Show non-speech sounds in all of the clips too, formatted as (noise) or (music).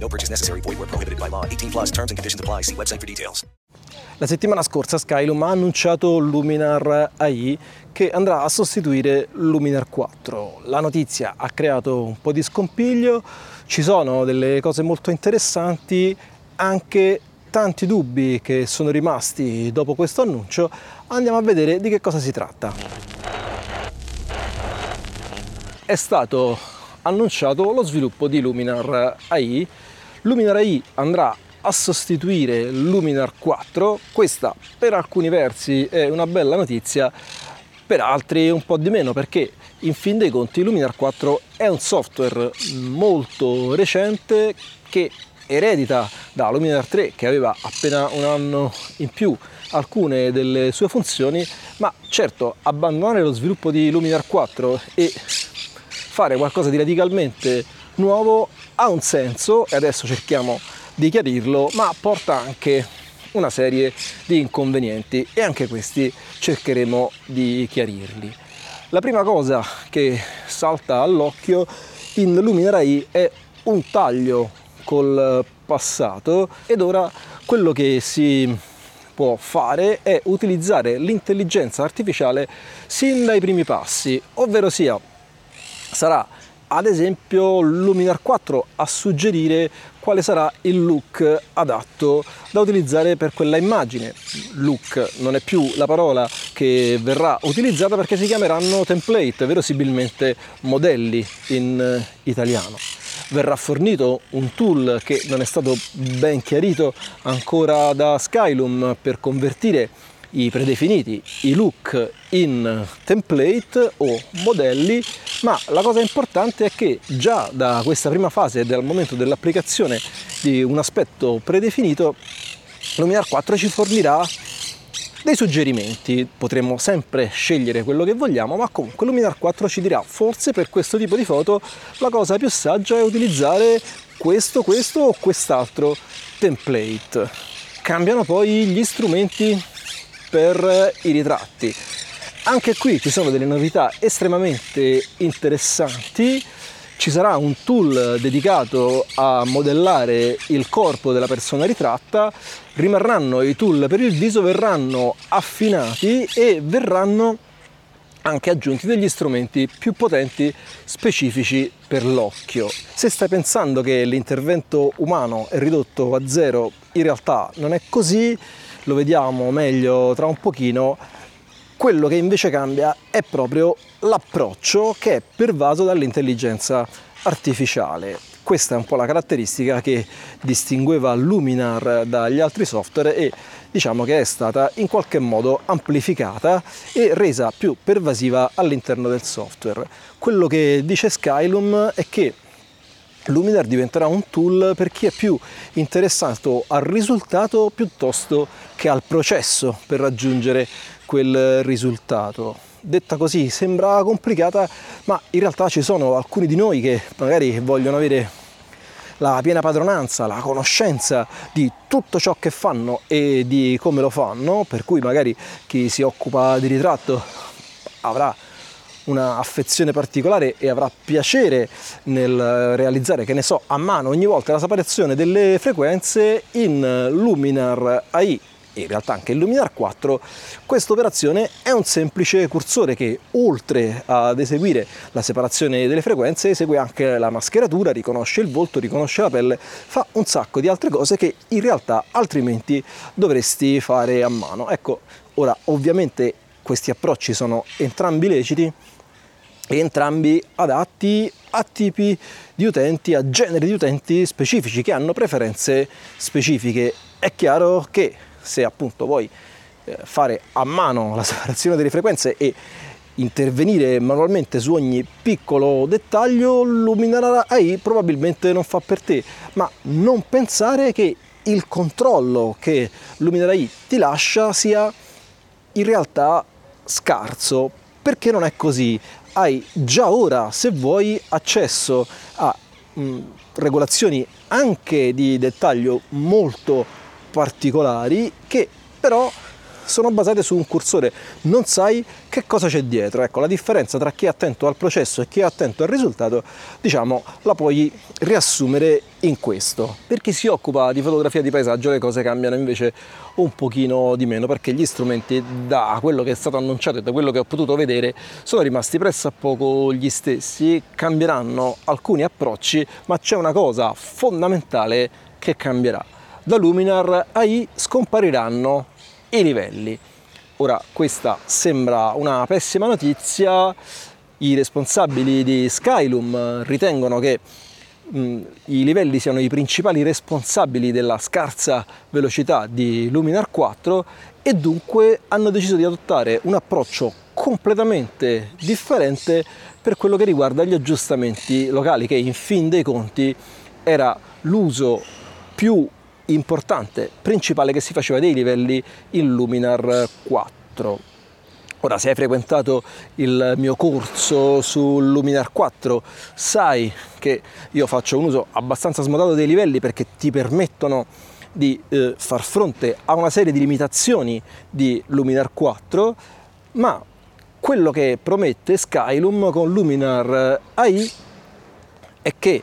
No purchase necessary. Void where prohibited by law. 18 plus terms and conditions apply. See website for details. La settimana scorsa Skylum ha annunciato Luminar AI che andrà a sostituire Luminar 4. La notizia ha creato un po' di scompiglio, ci sono delle cose molto interessanti, anche tanti dubbi che sono rimasti dopo questo annuncio. Andiamo a vedere di che cosa si tratta. È stato annunciato lo sviluppo di Luminar AI. Luminar AI andrà a sostituire Luminar 4. Questa per alcuni versi è una bella notizia, per altri un po' di meno perché in fin dei conti Luminar 4 è un software molto recente che eredita da Luminar 3 che aveva appena un anno in più alcune delle sue funzioni, ma certo abbandonare lo sviluppo di Luminar 4 e fare qualcosa di radicalmente nuovo ha un senso e adesso cerchiamo di chiarirlo, ma porta anche una serie di inconvenienti e anche questi cercheremo di chiarirli. La prima cosa che salta all'occhio in Luminar AI è un taglio col passato ed ora quello che si può fare è utilizzare l'intelligenza artificiale sin dai primi passi, ovvero sia sarà ad esempio Luminar 4 a suggerire quale sarà il look adatto da utilizzare per quella immagine. Look non è più la parola che verrà utilizzata perché si chiameranno template, verosimilmente modelli in italiano. Verrà fornito un tool che non è stato ben chiarito ancora da Skylum per convertire i predefiniti, i look in template o modelli, ma la cosa importante è che già da questa prima fase, dal momento dell'applicazione di un aspetto predefinito, Luminar 4 ci fornirà dei suggerimenti, potremo sempre scegliere quello che vogliamo, ma comunque Luminar 4 ci dirà forse per questo tipo di foto la cosa più saggia è utilizzare questo, questo o quest'altro template. Cambiano poi gli strumenti per i ritratti. Anche qui ci sono delle novità estremamente interessanti. Ci sarà un tool dedicato a modellare il corpo della persona ritratta, rimarranno i tool per il viso, verranno affinati e verranno anche aggiunti degli strumenti più potenti specifici per l'occhio. Se stai pensando che l'intervento umano è ridotto a zero, in realtà non è così, lo vediamo meglio tra un pochino. Quello che invece cambia è proprio l'approccio che è pervaso dall'intelligenza artificiale. Questa è un po' la caratteristica che distingueva Luminar dagli altri software e diciamo che è stata in qualche modo amplificata e resa più pervasiva all'interno del software. Quello che dice Skylum è che Luminar diventerà un tool per chi è più interessato al risultato piuttosto che al processo per raggiungere quel risultato. Detta così sembra complicata, ma in realtà ci sono alcuni di noi che magari vogliono avere la piena padronanza, la conoscenza di tutto ciò che fanno e di come lo fanno, per cui magari chi si occupa di ritratto avrà una affezione particolare e avrà piacere nel realizzare, che ne so, a mano ogni volta la separazione delle frequenze in Luminar AI e in realtà anche il Luminar 4, questa operazione è un semplice cursore che oltre ad eseguire la separazione delle frequenze esegue anche la mascheratura, riconosce il volto, riconosce la pelle, fa un sacco di altre cose che in realtà altrimenti dovresti fare a mano. Ecco, ora ovviamente questi approcci sono entrambi leciti e entrambi adatti a tipi di utenti, a generi di utenti specifici che hanno preferenze specifiche. È chiaro che se appunto vuoi eh, fare a mano la (laughs) separazione delle frequenze e intervenire manualmente su ogni piccolo dettaglio, Luminar AI probabilmente non fa per te, ma non pensare che il controllo che Luminar AI ti lascia sia in realtà scarso, perché non è così. Hai già ora, se vuoi, accesso a mh, regolazioni anche di dettaglio molto particolari che però sono basate su un cursore, non sai che cosa c'è dietro. Ecco, la differenza tra chi è attento al processo e chi è attento al risultato, diciamo, la puoi riassumere in questo. Per chi si occupa di fotografia di paesaggio le cose cambiano invece un pochino di meno perché gli strumenti da quello che è stato annunciato e da quello che ho potuto vedere sono rimasti pressappoco gli stessi, cambieranno alcuni approcci, ma c'è una cosa fondamentale che cambierà. Da Luminar AI scompariranno i livelli. Ora, questa sembra una pessima notizia, i responsabili di Skylum ritengono che mh, i livelli siano i principali responsabili della scarsa velocità di Luminar 4 e dunque hanno deciso di adottare un approccio completamente differente per quello che riguarda gli aggiustamenti locali, che in fin dei conti era l'uso più importante, principale che si faceva dei livelli in Luminar 4. Ora, se hai frequentato il mio corso su Luminar 4, sai che io faccio un uso abbastanza smodato dei livelli perché ti permettono di eh, far fronte a una serie di limitazioni di Luminar 4, ma quello che promette Skylum con Luminar AI è che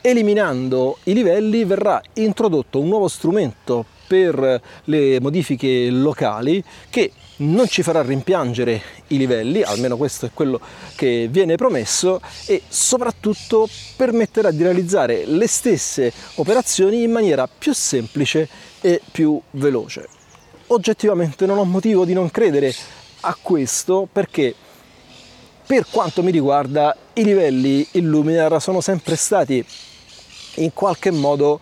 eliminando i livelli verrà introdotto un nuovo strumento per le modifiche locali che non ci farà rimpiangere i livelli, almeno questo è quello che viene promesso, e soprattutto permetterà di realizzare le stesse operazioni in maniera più semplice e più veloce. Oggettivamente non ho motivo di non credere a questo perché per quanto mi riguarda i livelli Illuminar sono sempre stati in qualche modo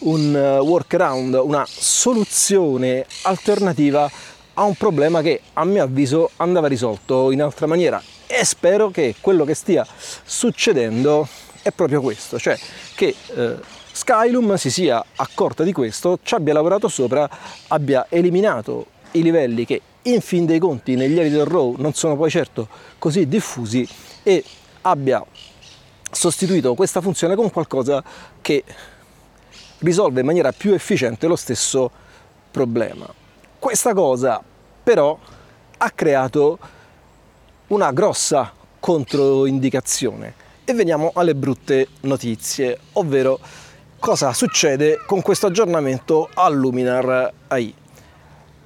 un eh, workaround, una soluzione alternativa a un problema che a mio avviso andava risolto in altra maniera. E spero che quello che stia succedendo è proprio questo, cioè che eh, Skylum si sia accorta di questo, ci abbia lavorato sopra, abbia eliminato i livelli che in fin dei conti negli editor RAW non sono poi certo così diffusi e abbia sostituito questa funzione con qualcosa che risolve in maniera più efficiente lo stesso problema. Questa cosa però ha creato una grossa controindicazione e veniamo alle brutte notizie, ovvero cosa succede con questo aggiornamento a Luminar AI.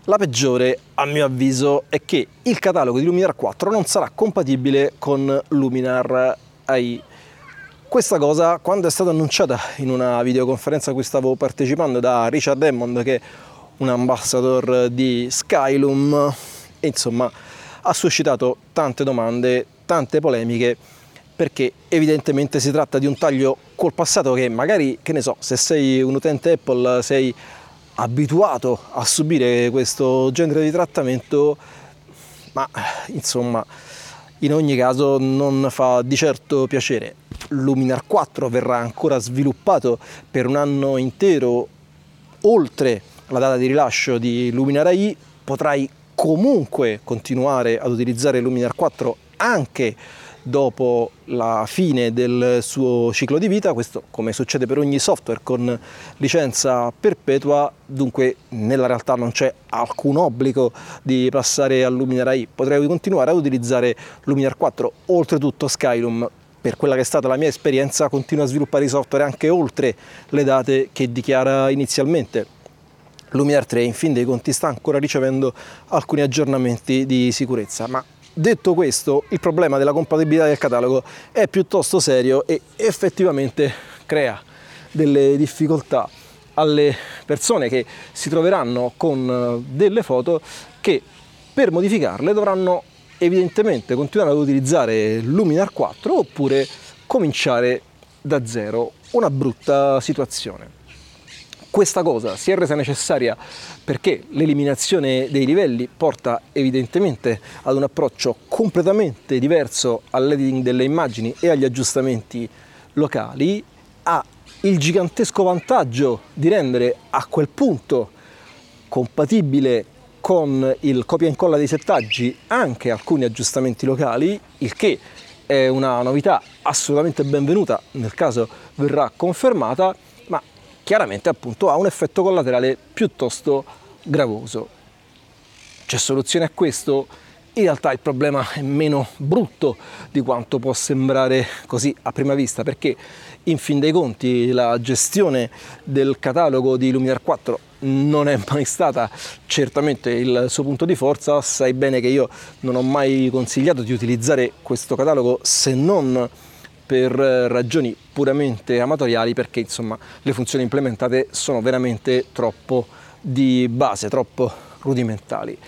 La peggiore, a mio avviso, è che il catalogo di Luminar 4 non sarà compatibile con Luminar. AI questa cosa, quando è stata annunciata in una videoconferenza a cui stavo partecipando da Richard Hammond, che è un ambassador di Skylum, insomma, ha suscitato tante domande, tante polemiche, perché evidentemente si tratta di un taglio col passato che magari, che ne so, se sei un utente Apple sei abituato a subire questo genere di trattamento, ma insomma, in ogni caso non fa di certo piacere. Luminar 4 verrà ancora sviluppato per un anno intero oltre la data di rilascio di Luminar AI, potrai comunque continuare ad utilizzare Luminar 4 anche dopo la fine del suo ciclo di vita, questo come succede per ogni software con licenza perpetua, dunque nella realtà non c'è alcun obbligo di passare a Luminar AI, potrei continuare ad utilizzare Luminar 4, oltretutto Skylum. Per quella che è stata la mia esperienza, continua a sviluppare i software anche oltre le date che dichiara inizialmente. Luminar 3 in fin dei conti sta ancora ricevendo alcuni aggiornamenti di sicurezza, ma detto questo il problema della compatibilità del catalogo è piuttosto serio e effettivamente crea delle difficoltà alle persone che si troveranno con eh, delle foto che per modificarle dovranno evidentemente continuare ad utilizzare Luminar 4 oppure cominciare da zero. Una brutta situazione. Questa cosa si è resa necessaria perché l'eliminazione dei livelli porta evidentemente ad un approccio completamente diverso all'editing delle immagini e agli aggiustamenti locali, ha il gigantesco vantaggio di rendere a quel punto compatibile con il copia e incolla dei settaggi anche alcuni aggiustamenti locali, il che è una novità assolutamente benvenuta nel caso verrà confermata, ma chiaramente appunto ha un effetto collaterale piuttosto gravoso. C'è soluzione a questo? In realtà il problema è meno brutto di quanto può sembrare così a prima vista, perché in fin dei conti la gestione del catalogo di Luminar 4 non è mai stata certamente il suo punto di forza, sai bene che io non ho mai consigliato di utilizzare questo catalogo se non per ragioni puramente amatoriali perché insomma le funzioni implementate sono veramente troppo di base, troppo rudimentali.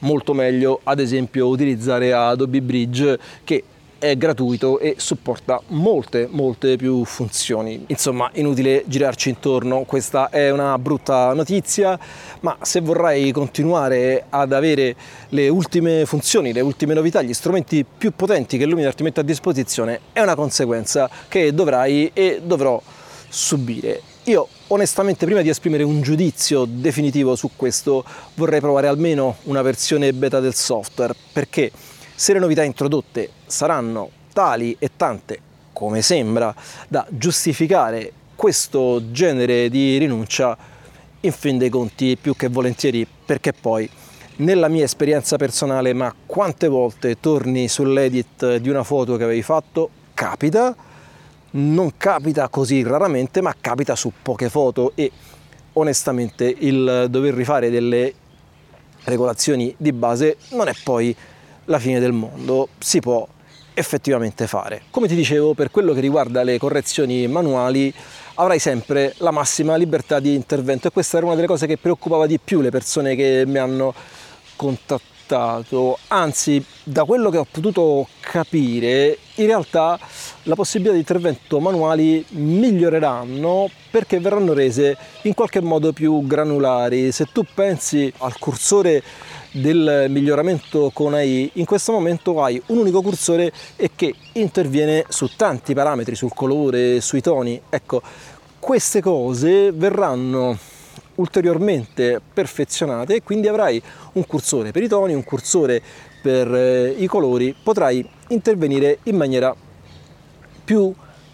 Molto meglio ad esempio utilizzare Adobe Bridge che è gratuito e supporta molte molte più funzioni. Insomma inutile girarci intorno questa è una brutta notizia ma se vorrai continuare ad avere le ultime funzioni le ultime novità gli strumenti più potenti che Luminar ti mette a disposizione è una conseguenza che dovrai e dovrò subire. Io onestamente prima di esprimere un giudizio definitivo su questo vorrei provare almeno una versione beta del software perché se le novità introdotte saranno tali e tante come sembra da giustificare questo genere di rinuncia in fin dei conti più che volentieri perché poi nella mia esperienza personale ma quante volte torni sull'edit di una foto che avevi fatto capita? Non capita così raramente, ma capita su poche foto e onestamente il dover rifare delle regolazioni di base non è poi la fine del mondo, si può effettivamente fare. Come ti dicevo, per quello che riguarda le correzioni manuali avrai sempre la massima libertà di intervento e questa era una delle cose che preoccupava di più le persone che mi hanno contattato anzi da quello che ho potuto capire in realtà la possibilità di intervento manuali miglioreranno perché verranno rese in qualche modo più granulari. Se tu pensi al cursore del miglioramento con AI, in questo momento hai un unico cursore e che interviene su tanti parametri, sul colore, sui toni. Ecco, queste cose verranno ulteriormente perfezionate e quindi avrai un cursore per i toni, un cursore per eh, i colori, potrai intervenire in maniera più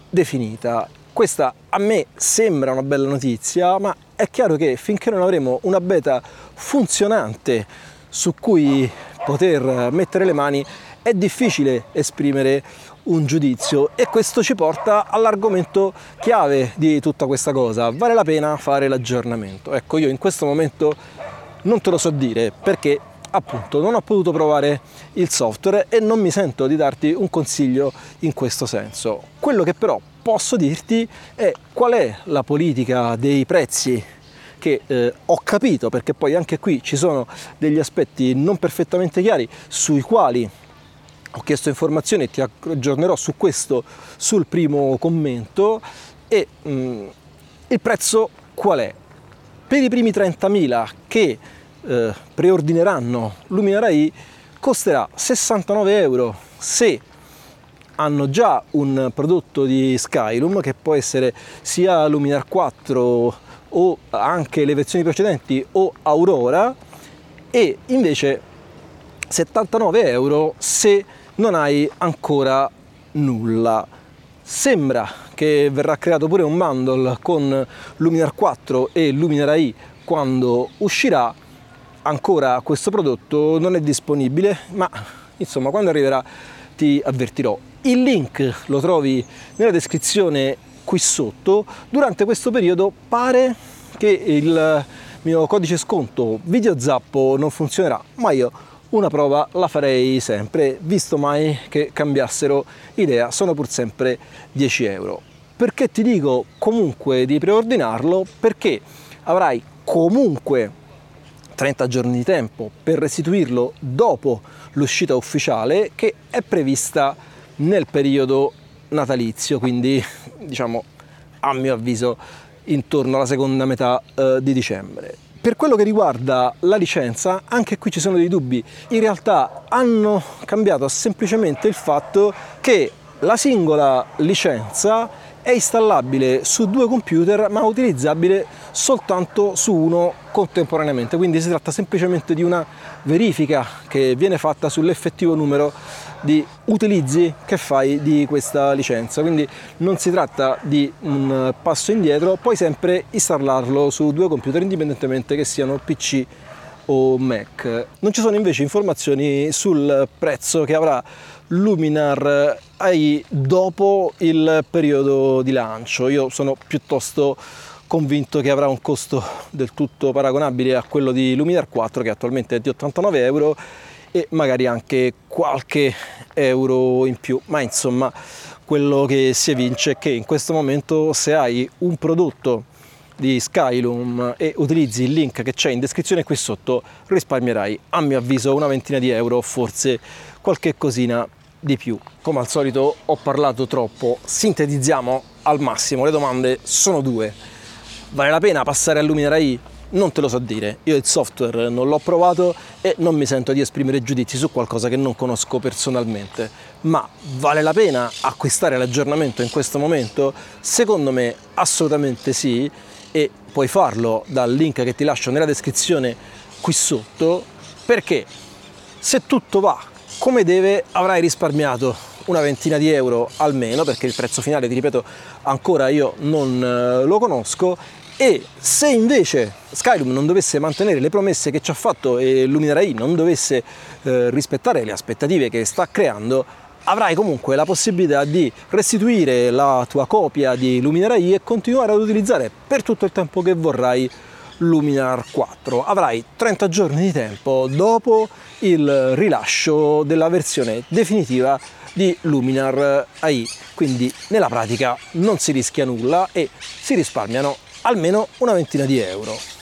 definita. Questa a me sembra una bella notizia, ma è chiaro che finché non avremo una beta funzionante su cui poter mettere le mani, è difficile esprimere un giudizio e questo ci porta all'argomento chiave di tutta questa cosa. Vale la pena fare l'aggiornamento? Ecco, io in questo momento non te lo so dire perché appunto non ho potuto provare il software e non mi sento di darti un consiglio in questo senso. Quello che però posso dirti è qual è la politica dei prezzi che eh, ho capito perché poi anche qui ci sono degli aspetti non perfettamente chiari sui quali ho chiesto informazioni e ti aggiornerò su questo sul primo commento e mh, mm, il prezzo qual è? Per i primi 30.000 che eh, preordineranno Luminar AI costerà 69 euro se hanno già un prodotto di Skylum che può essere sia Luminar 4 o anche le versioni precedenti o Aurora e invece 79 euro se non hai ancora nulla. Sembra che verrà creato pure un bundle con Luminar 4 e Luminar AI quando uscirà. Ancora questo prodotto non è disponibile, ma insomma quando arriverà ti avvertirò. Il link lo trovi nella descrizione qui sotto. Durante questo periodo pare che il mio codice sconto video zappo non funzionerà, ma io una prova la farei sempre, visto mai che cambiassero idea, sono pur sempre 10 euro. Perché ti dico comunque di preordinarlo? Perché avrai comunque 30 giorni di tempo per restituirlo dopo l'uscita ufficiale che è prevista nel periodo natalizio, quindi diciamo a mio avviso intorno alla seconda metà eh, di dicembre. Per quello che riguarda la licenza, anche qui ci sono dei dubbi. In realtà hanno cambiato semplicemente il fatto che la singola licenza è installabile su due computer ma utilizzabile soltanto su uno contemporaneamente, quindi si tratta semplicemente di una verifica che viene fatta sull'effettivo numero di utilizzi che fai di questa licenza, quindi non si tratta di un passo indietro, puoi sempre installarlo su due computer indipendentemente che siano PC o Mac. Non ci sono invece informazioni sul prezzo che avrà Luminar AI dopo il periodo di lancio. Io sono piuttosto convinto che avrà un costo del tutto paragonabile a quello di Luminar 4 che attualmente è di 89 euro e magari anche qualche euro in più, ma insomma quello che si evince è che in questo momento se hai un prodotto di Skylum e utilizzi il link che c'è in descrizione qui sotto risparmierai a mio avviso una ventina di euro, forse qualche cosina di più. Come al solito ho parlato troppo, sintetizziamo al massimo, le domande sono due. Vale la pena passare a Luminar AI? Non te lo so dire, io il software non l'ho provato e non mi sento di esprimere giudizi su qualcosa che non conosco personalmente, ma vale la pena acquistare l'aggiornamento in questo momento? Secondo me assolutamente sì e puoi farlo dal link che ti lascio nella descrizione qui sotto perché se tutto va come deve avrai risparmiato una ventina di euro almeno perché il prezzo finale ti ripeto ancora io non eh, lo conosco e se invece Skylum non dovesse mantenere le promesse che ci ha fatto e Luminar AI non dovesse eh, rispettare le aspettative che sta creando avrai comunque la possibilità di restituire la tua copia di Luminar AI e continuare ad utilizzare per tutto il tempo che vorrai Luminar 4. Avrai 30 giorni di tempo dopo il rilascio della versione definitiva di Luminar AI, quindi nella pratica non si rischia nulla e si risparmiano almeno una ventina di euro.